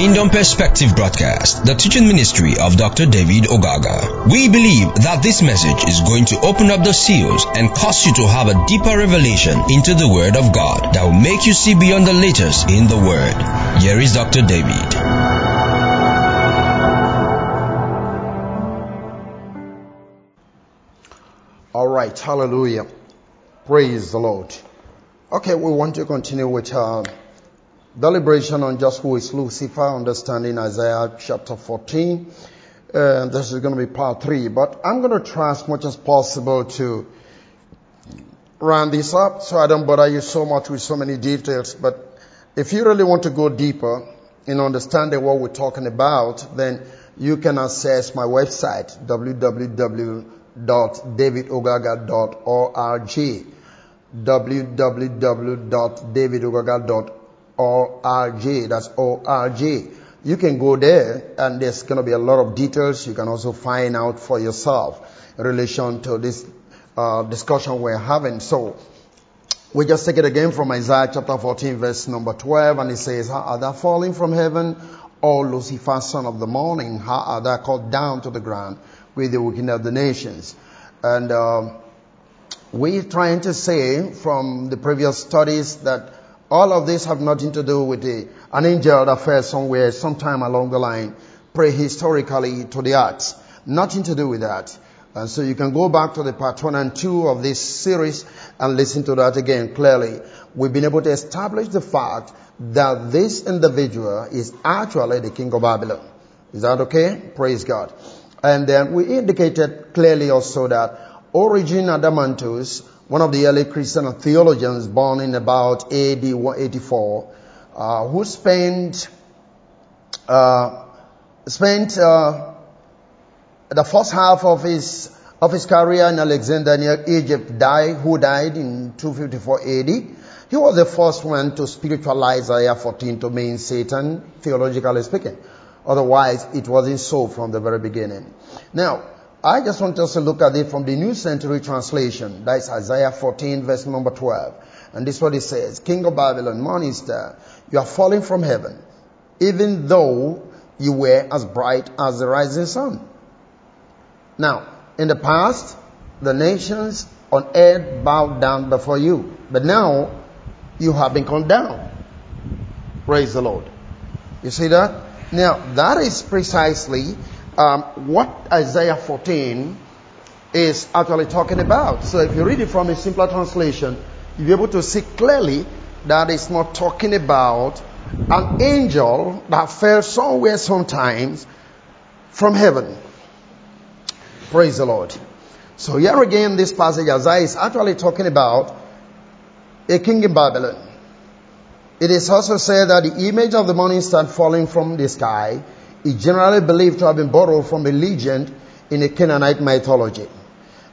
Kingdom Perspective broadcast, the teaching ministry of Dr. David Ogaga. We believe that this message is going to open up the seals and cause you to have a deeper revelation into the Word of God that will make you see beyond the letters in the Word. Here is Dr. David. All right, hallelujah. Praise the Lord. Okay, we want to continue with uh, deliberation on just who is Lucifer, understanding Isaiah chapter 14. Uh, this is going to be part three, but I'm going to try as much as possible to round this up so I don't bother you so much with so many details. But if you really want to go deeper in understanding what we're talking about, then you can access my website, www.davidogaga.org www.davidogaga.org. That's O-R-G. You can go there and there's going to be a lot of details you can also find out for yourself in relation to this uh, discussion we're having. So we just take it again from Isaiah chapter 14 verse number 12 and it says, How are thou falling from heaven, O Lucifer, son of the morning? How are thou called down to the ground with the wicked of the nations? And, uh, we're trying to say from the previous studies that all of this have nothing to do with the, an angel that fell somewhere sometime along the line prehistorically to the earth. Nothing to do with that. And so you can go back to the part one and two of this series and listen to that again clearly. We've been able to establish the fact that this individual is actually the king of Babylon. Is that okay? Praise God. And then we indicated clearly also that Origen Adamantius, one of the early Christian theologians born in about AD 184, uh, who spent uh, spent uh, the first half of his of his career in Alexandria, Egypt, died, who died in 254 AD. He was the first one to spiritualize Isaiah 14 to mean Satan, theologically speaking. Otherwise, it wasn't so from the very beginning. Now, I just want us to look at it from the New Century Translation. That's Isaiah 14 verse number 12. And this is what it says. King of Babylon, morning star, you are falling from heaven, even though you were as bright as the rising sun. Now, in the past, the nations on earth bowed down before you. But now, you have been come down. Praise the Lord. You see that? Now, that is precisely um, what Isaiah 14 is actually talking about. So if you read it from a simpler translation, you'll be able to see clearly that it's not talking about an angel that fell somewhere sometimes from heaven. Praise the Lord. So here again, this passage, Isaiah is actually talking about a king in Babylon. It is also said that the image of the morning star falling from the sky is generally believed to have been borrowed from a legend in a Canaanite mythology.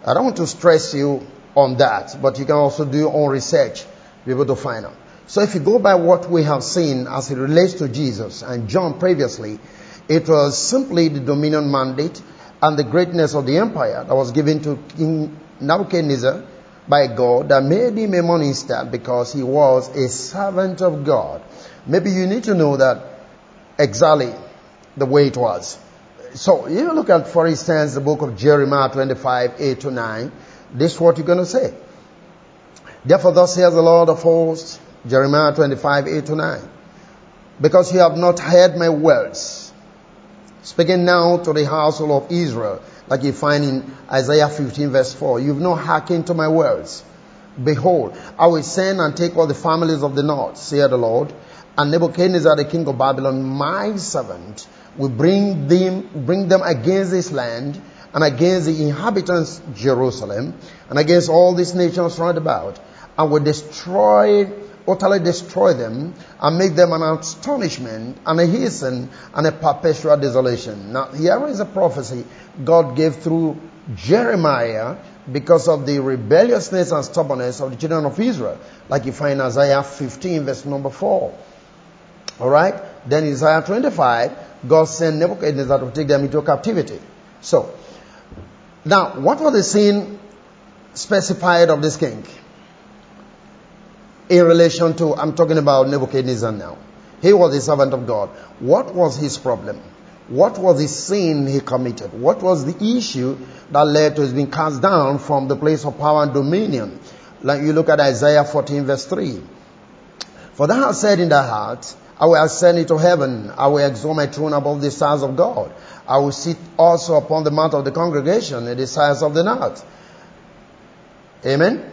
I don't want to stress you on that, but you can also do your own research, be able to find out. So if you go by what we have seen as it relates to Jesus and John previously, it was simply the dominion mandate and the greatness of the empire that was given to King Nebuchadnezzar by God that made him a morning star because he was a servant of God. Maybe you need to know that exactly the way it was. So you look at, for instance, the book of Jeremiah 25, 8 to 9. This is what you're going to say. Therefore, thus says the Lord of hosts, Jeremiah 25, 8 to 9. Because you have not heard my words. Speaking now to the household of Israel, like you find in Isaiah 15 verse 4. You've not hearkened to my words. Behold, I will send and take all the families of the north, saith the Lord, and Nebuchadnezzar the king of Babylon, my servant, will bring them, bring them against this land and against the inhabitants Jerusalem and against all these nations round about and will destroy, utterly destroy them and make them an astonishment and a hissing and a perpetual desolation. Now here is a prophecy God gave through Jeremiah because of the rebelliousness and stubbornness of the children of Israel, like you find in Isaiah 15 verse number 4. Alright? Then in Isaiah 25, God sent Nebuchadnezzar to take them into captivity. So, now, what was the sin specified of this king? In relation to, I'm talking about Nebuchadnezzar now. He was a servant of God. What was his problem? What was the sin he committed? What was the issue that led to his being cast down from the place of power and dominion? Like you look at Isaiah 14 verse 3. For thou hast said in thy heart, I will ascend into heaven. I will exalt my throne above the stars of God. I will sit also upon the mount of the congregation in the sides of the north. Amen.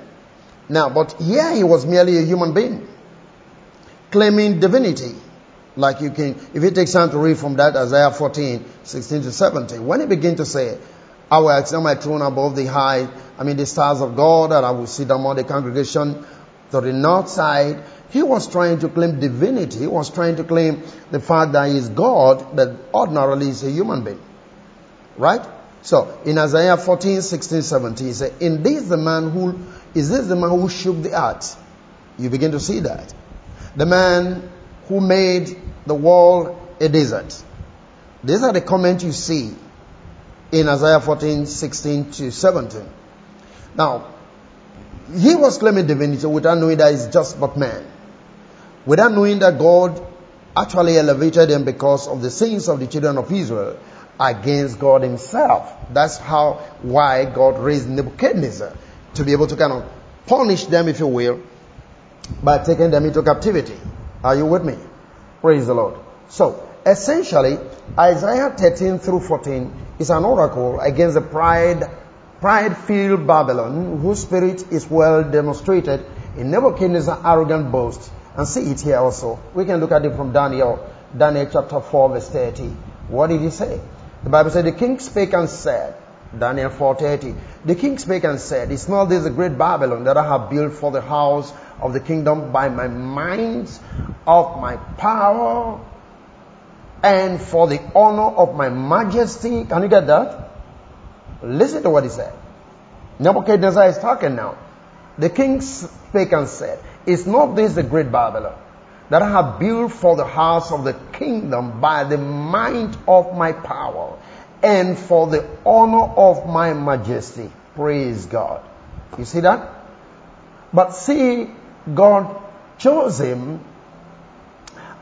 Now, but here he was merely a human being, claiming divinity. Like you can, if you take time to read from that, Isaiah 14, 16 to 17, when he began to say, I will extend my throne above the high, I mean the stars of God, and I will sit among the congregation to the north side, he was trying to claim divinity. He was trying to claim the fact that he is God, but ordinarily is a human being. Right? So, in Isaiah 14, 16, 17, he said, In this the man who, is this the man who shook the earth? You begin to see that. The man who made the world a desert. These are the comments you see in Isaiah 14, 16 to 17. Now, he was claiming divinity without knowing that he's just but man. Without knowing that God actually elevated him because of the sins of the children of Israel against God himself. That's how, why God raised Nebuchadnezzar to be able to kind of punish them, if you will, by taking them into captivity. Are you with me? Praise the Lord. So, essentially, Isaiah 13 through 14 is an oracle against the pride, pride-filled Babylon, whose spirit is well demonstrated in Nebuchadnezzar's arrogant boast. And see it here also. We can look at it from Daniel, Daniel chapter 4 verse 30. What did he say? The Bible said, the king spake and said, Daniel 4:30. The king spake and said, Is not this the great Babylon that I have built for the house of the kingdom by my mind of my power and for the honor of my majesty? Can you get that? Listen to what he said. Nebuchadnezzar is talking now. The king spake and said, Is not this the great Babylon that I have built for the house of the kingdom by the might of my power and for the honor of my majesty? Praise God. You see that? But see, God chose him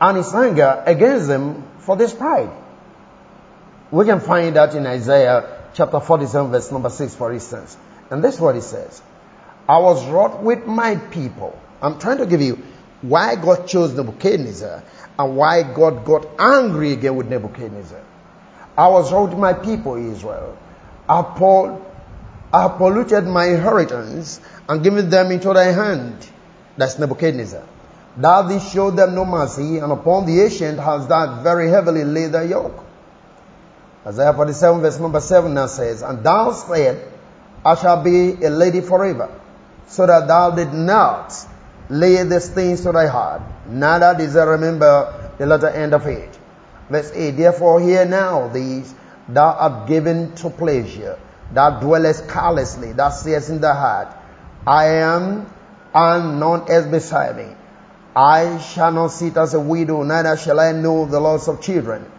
and his anger against him for this pride. We can find that in Isaiah chapter 47 verse number 6 for instance. And this is what he says. I was wroth with my people. I'm trying to give you why God chose Nebuchadnezzar and why God got angry again with Nebuchadnezzar. I was wroth with my people, Israel. I, pol- I polluted my inheritance and given them into thy hand. That's Nebuchadnezzar. Thou didst show them no mercy, and upon the ancient has thou very heavily laid thy yoke. Isaiah 47 verse number 7 now says, And thou said, I shall be a lady forever, so that thou did not lay these things to thy heart, neither didst thou remember the latter end of it. Verse 8, Therefore hear now these thou art given to pleasure, thou dwellest carelessly, thou sayest in thy heart, I am and none else beside me. I shall not sit as a widow, neither shall I know the loss of children.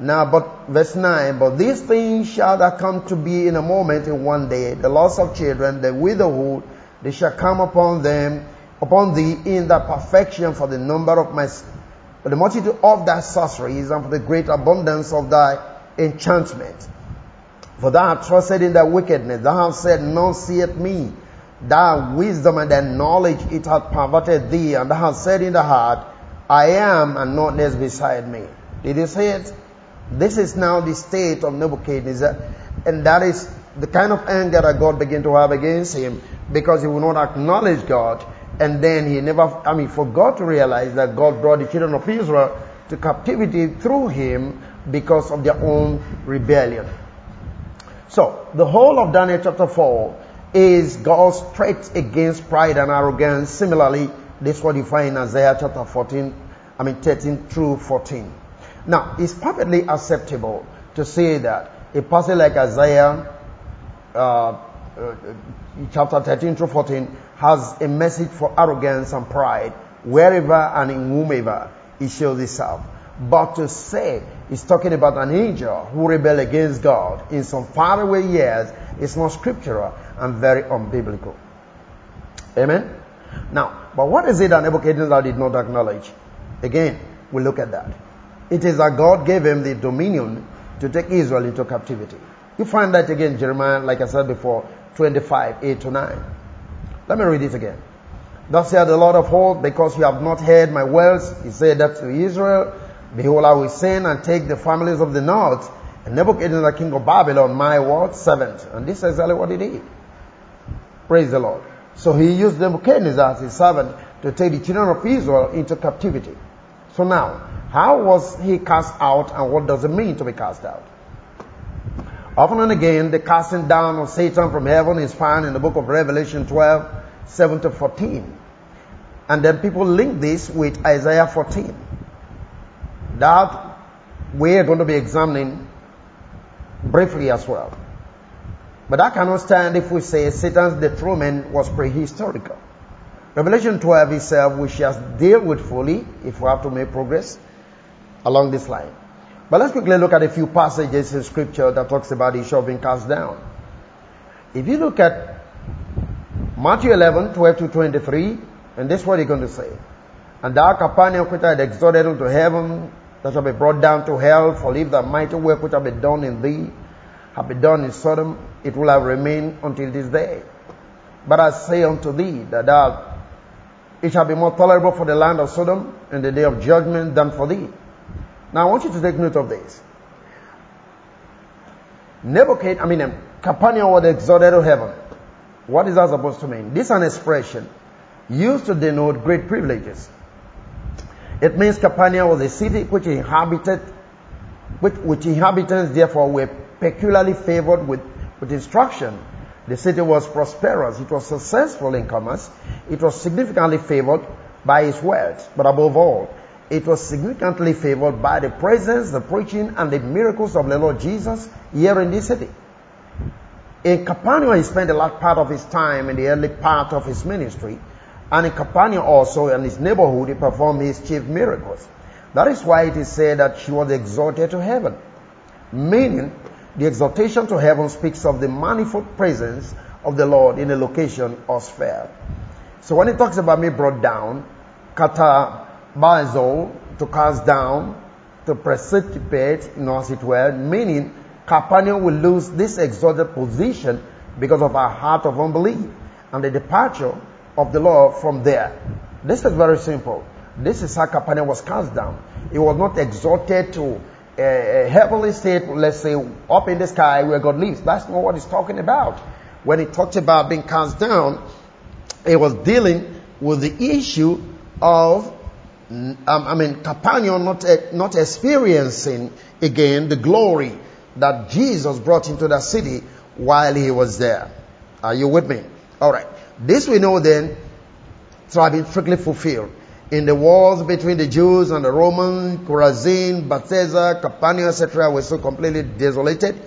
Now, but verse 9, but these things shall that come to be in a moment, in one day, the loss of children, the widowhood, they shall come upon them, upon thee in the perfection for the number of my, for the multitude of thy sorceries and for the great abundance of thy enchantment. For thou hast trusted in thy wickedness, thou hast said, none seeth me. Thy wisdom and thy knowledge it hath perverted thee, and thou hast said in the heart, I am and not less beside me. Did you see it? This is now the state of Nebuchadnezzar, and that is the kind of anger that God began to have against him because he would not acknowledge God, and then he never, I mean, forgot to realize that God brought the children of Israel to captivity through him because of their own rebellion. So, the whole of Daniel chapter 4 is God's threat against pride and arrogance. Similarly, this is what you find in Isaiah chapter 14, I mean 13 through 14. Now, it's perfectly acceptable to say that a person like Isaiah uh, uh, chapter 13 through 14 has a message for arrogance and pride wherever and in whomever it shows itself. But to say it's talking about an angel who rebelled against God in some faraway years is not scriptural and very unbiblical. Amen? Now, but what is it that Nebuchadnezzar did not acknowledge? Again, We'll look at that. It is that God gave him the dominion to take Israel into captivity. You find that again, Jeremiah, like I said before, 25, 8 to 9. Let me read it again. Thus saith the Lord of hosts, because you have not heard my words, he said that to Israel, behold, I will send and take the families of the north, and Nebuchadnezzar, king of Babylon, my word, servant. And this is exactly what he did. Praise the Lord. So he used Nebuchadnezzar as his servant to take the children of Israel into captivity. So now, how was he cast out and what does it mean to be cast out? Often and again, the casting down of Satan from heaven is found in the book of Revelation 12, 7 to 14. And then people link this with Isaiah 14. That we are going to be examining briefly as well. But I cannot stand if we say Satan's dethronement was prehistorical. Revelation 12 itself, we shall deal with fully if we have to make progress along this line. But let's quickly look at a few passages in scripture that talks about of being cast down. If you look at Matthew 11, 12 to 23, and this is what he's going to say. And thou, Capernaum, which had exalted unto heaven, that shall be brought down to hell, for if the mighty work which have been done in thee have been done in Sodom, it will have remained until this day. But I say unto thee that thou, it shall be more tolerable for the land of Sodom in the day of judgment than for thee. Now I want you to take note of this. Nebuchadnezzar, I mean, um, Capernaum was exalted to heaven. What is that supposed to mean? This is an expression used to denote great privileges. It means Capernaum was a city which inhabited, which, which inhabitants therefore were peculiarly favored with, with instruction. The city was prosperous. It was successful in commerce. It was significantly favored by its wealth. But above all, it was significantly favored by the presence, the preaching, and the miracles of the Lord Jesus here in this city. In Capernaum, he spent a large part of his time in the early part of his ministry. And in Capernaum also, in his neighborhood, he performed his chief miracles. That is why it is said that she was exalted to heaven. Meaning, the exaltation to heaven speaks of the manifold presence of the Lord in a location or sphere. So when it talks about me brought down, kata bazo, to cast down, to precipitate, know, as it were, meaning Capernaum will lose this exalted position because of our heart of unbelief and the departure of the Lord from there. This is very simple. This is how Capernaum was cast down. It was not exalted to a, heavenly state, let's say, up in the sky where God lives. That's not what he's talking about. When he talked about being cast down, it was dealing with the issue of, Um, I mean, Capernaum not, not experiencing again the glory that Jesus brought into the city while he was there. Are you with me? All right. This we know then to been strictly fulfilled. In the wars between the Jews and the Romans, Chorazin, Bethsaida, Capernaum, etc., were so completely desolated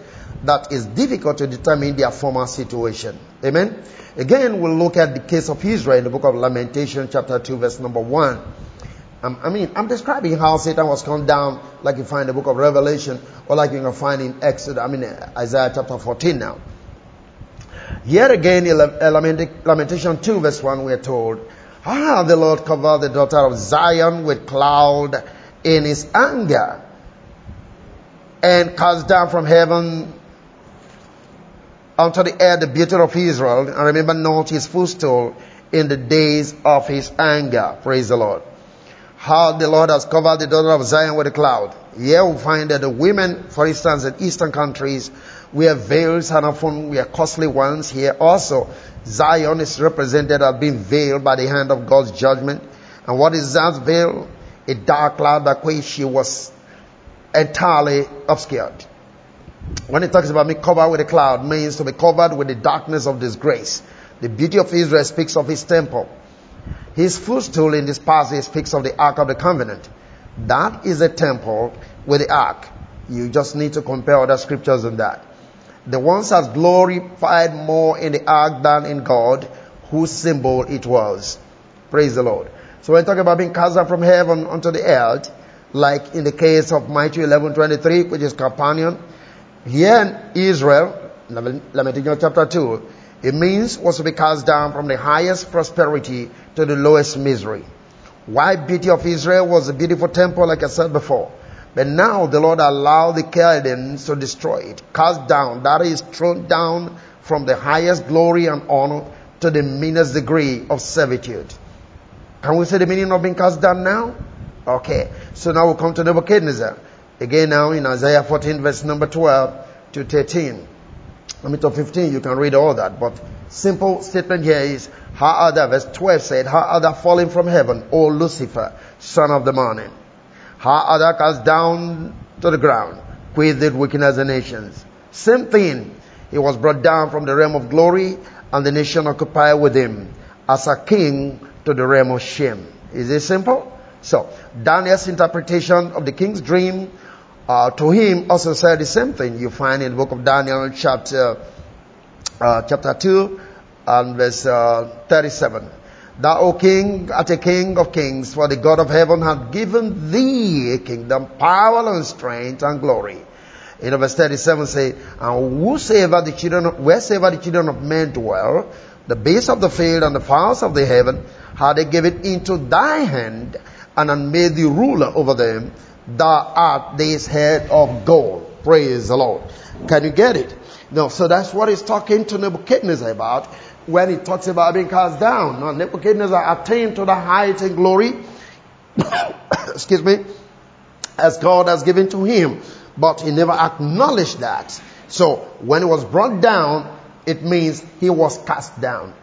that it's difficult to determine their former situation. Amen? Again, we'll look at the case of Israel in the book of Lamentation, chapter 2, verse number 1. Um, I mean, I'm describing how Satan was come down, like you find in the book of Revelation, or like you can find in Exodus, I mean, Isaiah chapter 14 now. Yet again, in Lamentation 2, verse 1, we are told, Ah, the Lord covered the daughter of Zion with cloud in his anger and cast down from heaven unto the air the beauty of Israel and remember not his footstool in the days of his anger. Praise the Lord. How the Lord has covered the daughter of Zion with a cloud. Here we find that the women, for instance, in eastern countries, wear veils and often wear costly ones. Here also, Zion is represented as being veiled by the hand of God's judgment. And what is that veil? A dark cloud by which she was entirely obscured. When it talks about me covered with a cloud, means to be covered with the darkness of disgrace. The beauty of Israel speaks of his temple. His footstool in this passage speaks of the Ark of the Covenant. That is a temple with the Ark. You just need to compare other scriptures on that. The ones has glorified more in the ark than in God, whose symbol it was. Praise the Lord. So when talking about being cast down from heaven onto the earth, like in the case of Matthew 11:23, which is Capernaum, here in Israel, Lamentation chapter 2, it means was to be cast down from the highest prosperity to the lowest misery. Why beauty of Israel was a beautiful temple, like I said before. But now the Lord allowed the Chaldeans to destroy it, cast down, that is thrown down from the highest glory and honor to the meanest degree of servitude. Can we say the meaning of being cast down now? Okay. So now we come to Nebuchadnezzar. Again now in Isaiah 14 verse number 12 to 13. To 15 you can read all that, but simple statement here is, how other, verse 12 said, how other falling from heaven, O Lucifer, son of the morning. How other cast down to the ground, created wickedness the nations. Same thing. He was brought down from the realm of glory and the nation occupied with him as a king to the realm of shame. Is it simple? So, Daniel's interpretation of the king's dream uh, to him also said the same thing. You find in the book of Daniel, chapter uh, chapter two and verse uh, thirty-seven. Thou, O King, art a King of kings, for the God of heaven hath given thee a kingdom, power and strength and glory. In verse 37 say, And whosoever the children of, wheresoever the children of men dwell, the base of the field and the fowls of the heaven, how they give it into thy hand, and made thee ruler over them, thou art this head of gold. Praise the Lord. Can you get it? No, so that's what he's talking to Nebuchadnezzar about when he talks about being cast down. Now, Nebuchadnezzar attained to the height and glory, excuse me, as God has given to him, but he never acknowledged that. So, when he was brought down, it means he was cast down.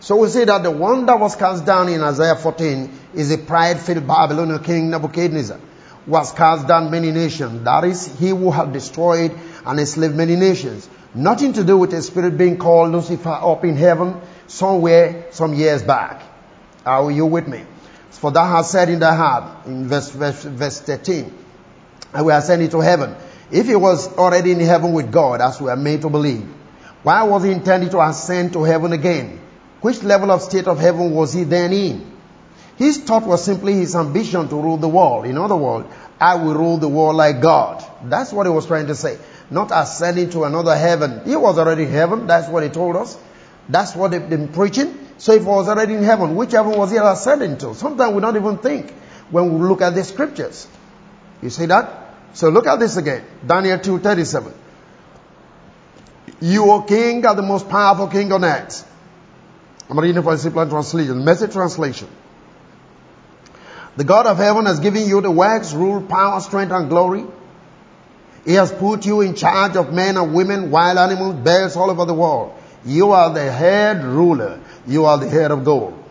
So we see that the one that was cast down in Isaiah 14 is a pride-filled Babylonian king Nebuchadnezzar was cast down many nations. That is, he who had destroyed and enslaved many nations. Nothing to do with a spirit being called Lucifer up in heaven somewhere some years back. Are you with me? For thou hast said in thy heart, in verse, verse, verse 13, and we are sending to heaven. If he was already in heaven with God, as we are made to believe, why was he intending to ascend to heaven again? Which level of state of heaven was he then in? His thought was simply his ambition to rule the world. In other words, I will rule the world like God. That's what he was trying to say. Not ascending to another heaven. He was already in heaven. That's what he told us. That's what they've been preaching. So if he was already in heaven, which heaven was he ascending to? Sometimes we don't even think when we look at the scriptures. You see that? So look at this again. Daniel 2.37. You, O king, are the most powerful king on earth. I'm reading from a simple translation, message translation. The God of heaven has given you the works, rule, power, strength, and glory. He has put you in charge of men and women, wild animals, bears all over the world. You are the head ruler. You are the head of gold.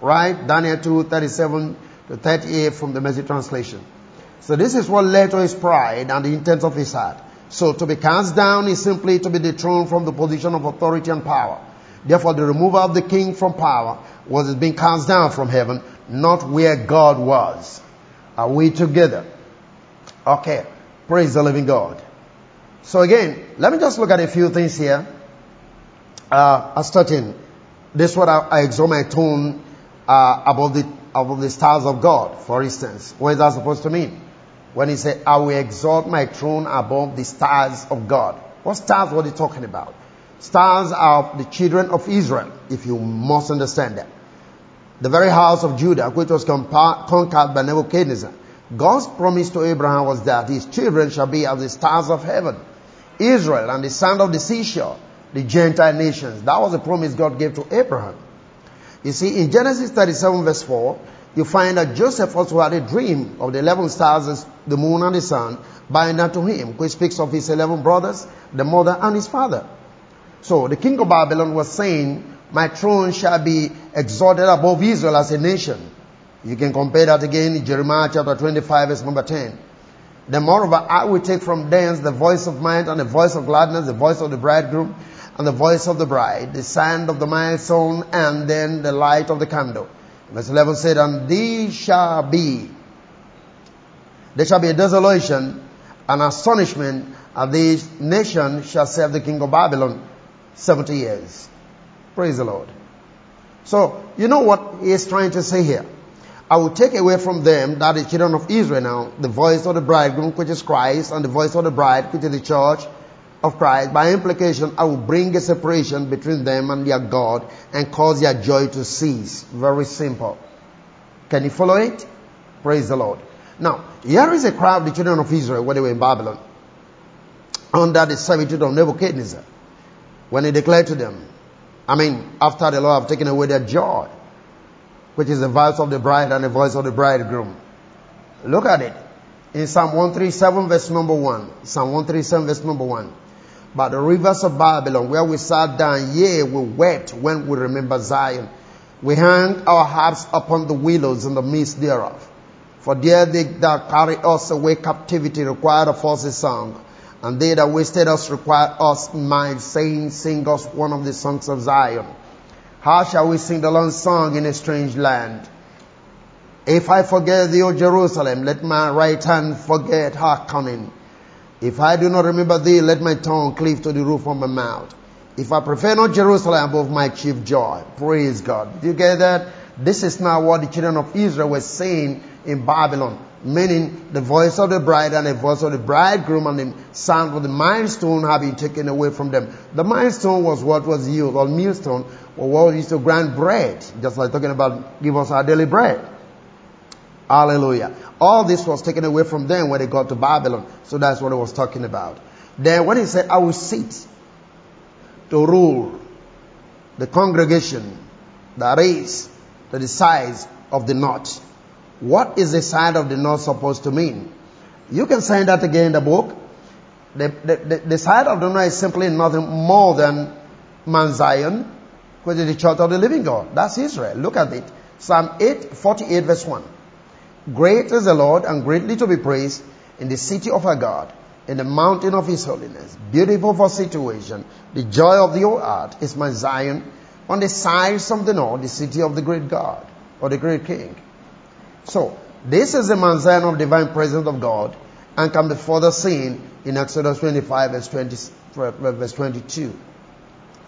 Right? Daniel 2, 37 to 38 from the message translation. So this is what led to his pride and the intent of his heart. So to be cast down is simply to be dethroned from the position of authority and power. Therefore, the removal of the king from power was being cast down from heaven, not where God was. Are we together? Okay. Praise the living God. So again, let me just look at a few things here. Uh, starting. This is what I, I exalt my tone uh, above the above the stars of God. For instance, what is that supposed to mean? When he said, "I will exalt my throne above the stars of God," what stars? What are talking about? Stars are the children of Israel. If you must understand that, the very house of Judah, which was conquered by Nebuchadnezzar. God's promise to Abraham was that his children shall be as the stars of heaven. Israel and the sand of the seashore, the Gentile nations. That was the promise God gave to Abraham. You see, in Genesis 37 verse 4, you find that Joseph also had a dream of the 11 stars, the moon and the sun, bind unto him, which speaks of his 11 brothers, the mother and his father. So the king of Babylon was saying, my throne shall be exalted above Israel as a nation. You can compare that again in Jeremiah chapter 25 verse number 10. Then moreover, I will take from thence the voice of might and the voice of gladness, the voice of the bridegroom and the voice of the bride, the sound of the milestone and then the light of the candle. Verse 11 said, and these shall be, there shall be a desolation and astonishment and these nation shall serve the king of Babylon 70 years. Praise the Lord. So, you know what he is trying to say here? I will take away from them, that is children of Israel now, the voice of the bridegroom, which is Christ, and the voice of the bride, which is the church of Christ. By implication, I will bring a separation between them and their God and cause their joy to cease. Very simple. Can you follow it? Praise the Lord. Now, here is a of the children of Israel when they were in Babylon under the servitude of Nebuchadnezzar. When he declared to them, I mean, after the Lord have taken away their joy, which is the voice of the bride and the voice of the bridegroom. Look at it. In Psalm 137 verse number 1. Psalm 137 verse number 1. By the rivers of Babylon, where we sat down, yea, we wept when we remember Zion. We hung our harps upon the willows in the midst thereof. For there they that carry us away captivity required a song. And they that wasted us required us mind, saying, Sing us one of the songs of Zion. How shall we sing the Lord's song in a strange land? If I forget thee, O Jerusalem, let my right hand forget her cunning. If I do not remember thee, let my tongue cleave to the roof of my mouth. If I prefer not Jerusalem above my chief joy. Praise God. Do you get that? This is now what the children of Israel were saying in Babylon. Meaning the voice of the bride and the voice of the bridegroom and the sound of the milestone have been taken away from them. The milestone was what was used, or millstone, or what was used to grind bread. Just like talking about give us our daily bread. Hallelujah. All this was taken away from them when they got to Babylon. So that's what he was talking about. Then when he said, I will sit to rule the congregation that is the size of the north. What is the side of the north supposed to mean? You can find that again in the book. The, the, the, the side of the north is simply nothing more than Mount Zion, which is the church of the living God. That's Israel. Look at it. Psalm 8, 48 verse 1. Great is the Lord and greatly to be praised in the city of our God, in the mountain of his holiness. Beautiful for situation. The joy of the whole earth is Mount Zion on the sides of the north, the city of the great God or the great King. So, this is the Mount of divine presence of God and can be further seen in Exodus 25 verse, 20, verse 22. Is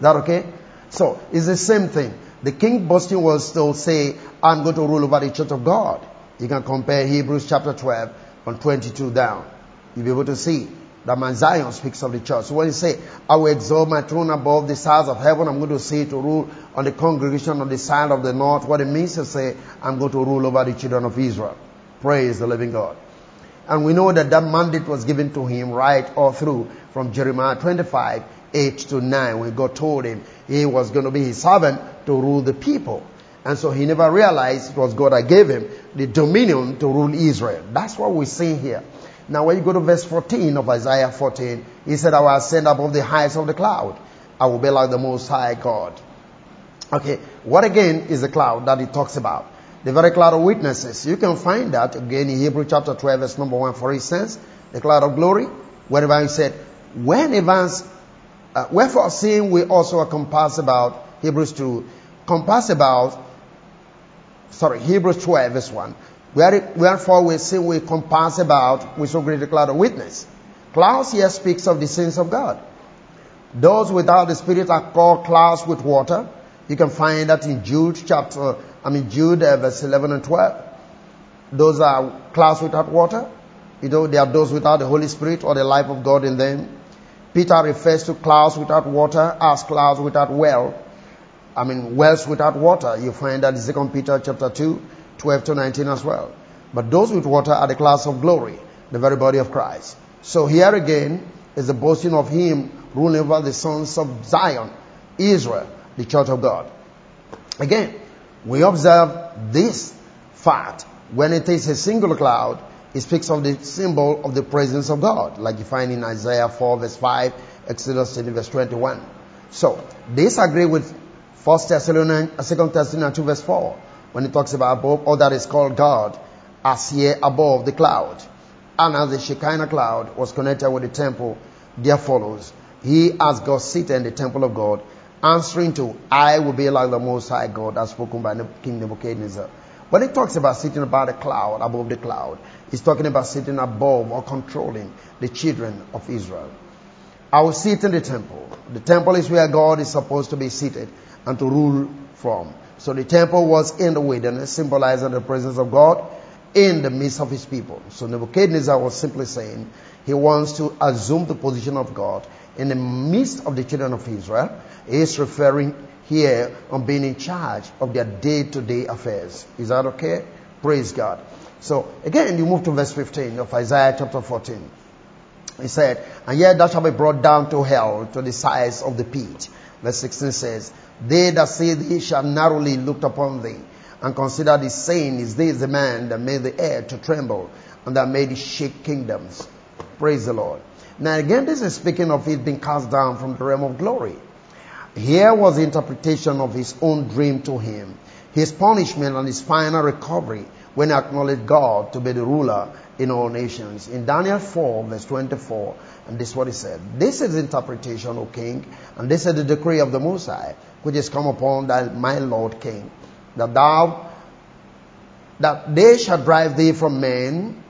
that okay? So, it's the same thing. The king boasting will still say, I'm going to rule over the church of God. You can compare Hebrews chapter 12 from 22 down. You'll be able to see that Mount Zion speaks of the church. So when he say, I will exalt my throne above the stars of heaven, I'm going to say to rule on the congregation on the side of the north, what it means to say, I'm going to rule over the children of Israel. Praise the living God. And we know that that mandate was given to him right all through from Jeremiah 25, 8 to 9, when God told him he was going to be his servant to rule the people. And so he never realized it was God that gave him the dominion to rule Israel. That's what we see here. Now, when you go to verse 14 of Isaiah 14, he said, I will ascend above the heights of the cloud. I will be like the Most High God. Okay, what again is the cloud that he talks about? The very cloud of witnesses. You can find that again in Hebrew chapter 12, verse number 1, for instance, the cloud of glory, wherever he said, when events, uh, wherefore seeing we also are compassed about, Hebrews 2, compassed about, sorry, Hebrews 12, verse 1, Wherefore we see we compass about with so great a cloud of witness. Clouds here speaks of the sins of God. Those without the Spirit are called clouds with water. You can find that in Jude chapter, I mean Jude uh, verse 11 and 12. Those are clouds without water. You know, they are those without the Holy Spirit or the life of God in them. Peter refers to clouds without water as clouds without well. I mean, wells without water. You find that in 2 Peter chapter 2 12 to 19 as well. But those with water are the class of glory, the very body of Christ. So here again is the boasting of him ruling over the sons of Zion, Israel, the church of God. Again, we observe this fact when it is a single cloud, it speaks of the symbol of the presence of God, like you find in Isaiah 4 verse 5, Exodus 20 verse 21. So, this agree with 1 Thessalonians, 2 Thessalonians 2 verse 4 when it talks about above, all that is called God, as here above the cloud. And as the Shekinah cloud was connected with the temple, there follows, he as God seated in the temple of God, answering to, I will be like the Most High God, as spoken by King Nebuchadnezzar. When it talks about sitting about a cloud, above the cloud, he's talking about sitting above or controlling the children of Israel. I will sit in the temple. The temple is where God is supposed to be seated and to rule from. So the temple was in the wilderness, symbolizing the presence of God in the midst of his people. So Nebuchadnezzar was simply saying he wants to assume the position of God in the midst of the children of Israel. He is referring here on being in charge of their day to day affairs. Is that okay? Praise God. So again, you move to verse 15 of Isaiah chapter 14. He said, And yet thou shalt be brought down to hell, to the size of the pit. Verse 16 says, They that see thee shall narrowly look upon thee, and consider the saying, Is this the man that made the air to tremble, and that made it shake kingdoms? Praise the Lord. Now again, this is speaking of it being cast down from the realm of glory. Here was the interpretation of his own dream to him, his punishment and his final recovery when he acknowledged God to be the ruler in all nations. In Daniel 4, verse 24, and this is what he said. This is interpretation, O king, and this is the decree of the Most which is come upon thy, my Lord king, that thou, that they shall drive thee from men,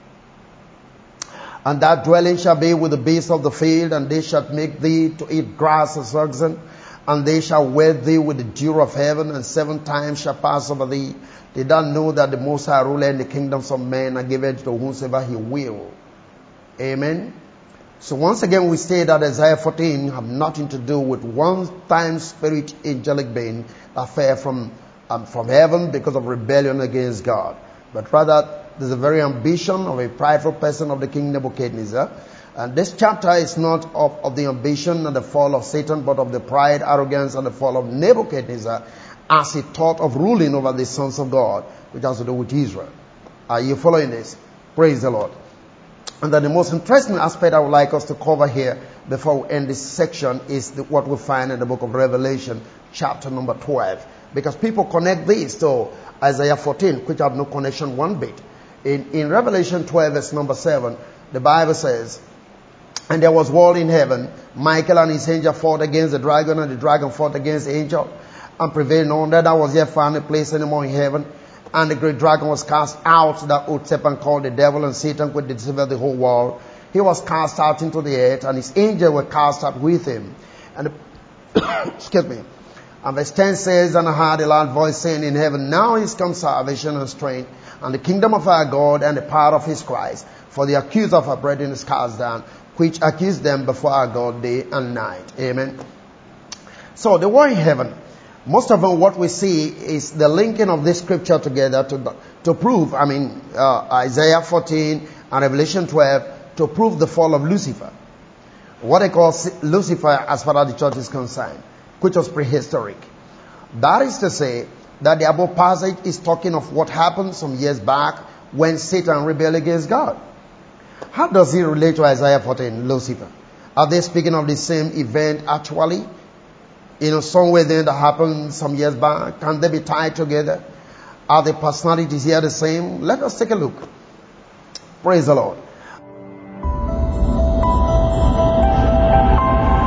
and that dwelling shall be with the beasts of the field, and they shall make thee to eat grass as oxen, and they shall wed thee with the dew of heaven, and seven times shall pass over thee. They don't know that the Most High ruler in the kingdoms of men and give it to whomsoever he will. Amen. So once again we say that Isaiah 14 have nothing to do with one time spirit angelic being that fell from, um, from heaven because of rebellion against God. But rather there's a very ambition of a prideful person of the king Nebuchadnezzar. And this chapter is not of, of the ambition and the fall of Satan, but of the pride, arrogance, and the fall of Nebuchadnezzar as he thought of ruling over the sons of God, which has to do with Israel. Are you following this? Praise the Lord. And then the most interesting aspect I would like us to cover here before we end this section is the, what we find in the book of Revelation, chapter number 12. Because people connect this to Isaiah 14, which have no connection one bit. In, in Revelation 12, verse number 7, the Bible says, And there was war in heaven. Michael and his angel fought against the dragon, and the dragon fought against the angel, and prevailed not. That there was yet found a place anymore in heaven. And the great dragon was cast out, that old serpent called the devil and Satan, which deceived the whole world. He was cast out into the earth, and his angels were cast out with him. And the, excuse me. And verse 10 says, And I heard a loud voice saying in heaven, Now is come salvation and strength, and the kingdom of our God and the power of his Christ. For the accuser of our brethren is cast down, which accuse them before our God day and night. Amen. So the war in heaven, most of them what we see is the linking of this scripture together to, to prove, I mean, uh, Isaiah 14 and Revelation 12, to prove the fall of Lucifer. What they call Lucifer as far as the church is concerned, which was prehistoric. That is to say, that the above passage is talking of what happened some years back when Satan rebelled against God. How does it relate to Isaiah 14, Lucifer? Are they speaking of the same event actually? You know, somewhere then that happened some years back. Can they be tied together? Are the personalities here the same? Let us take a look. Praise the Lord.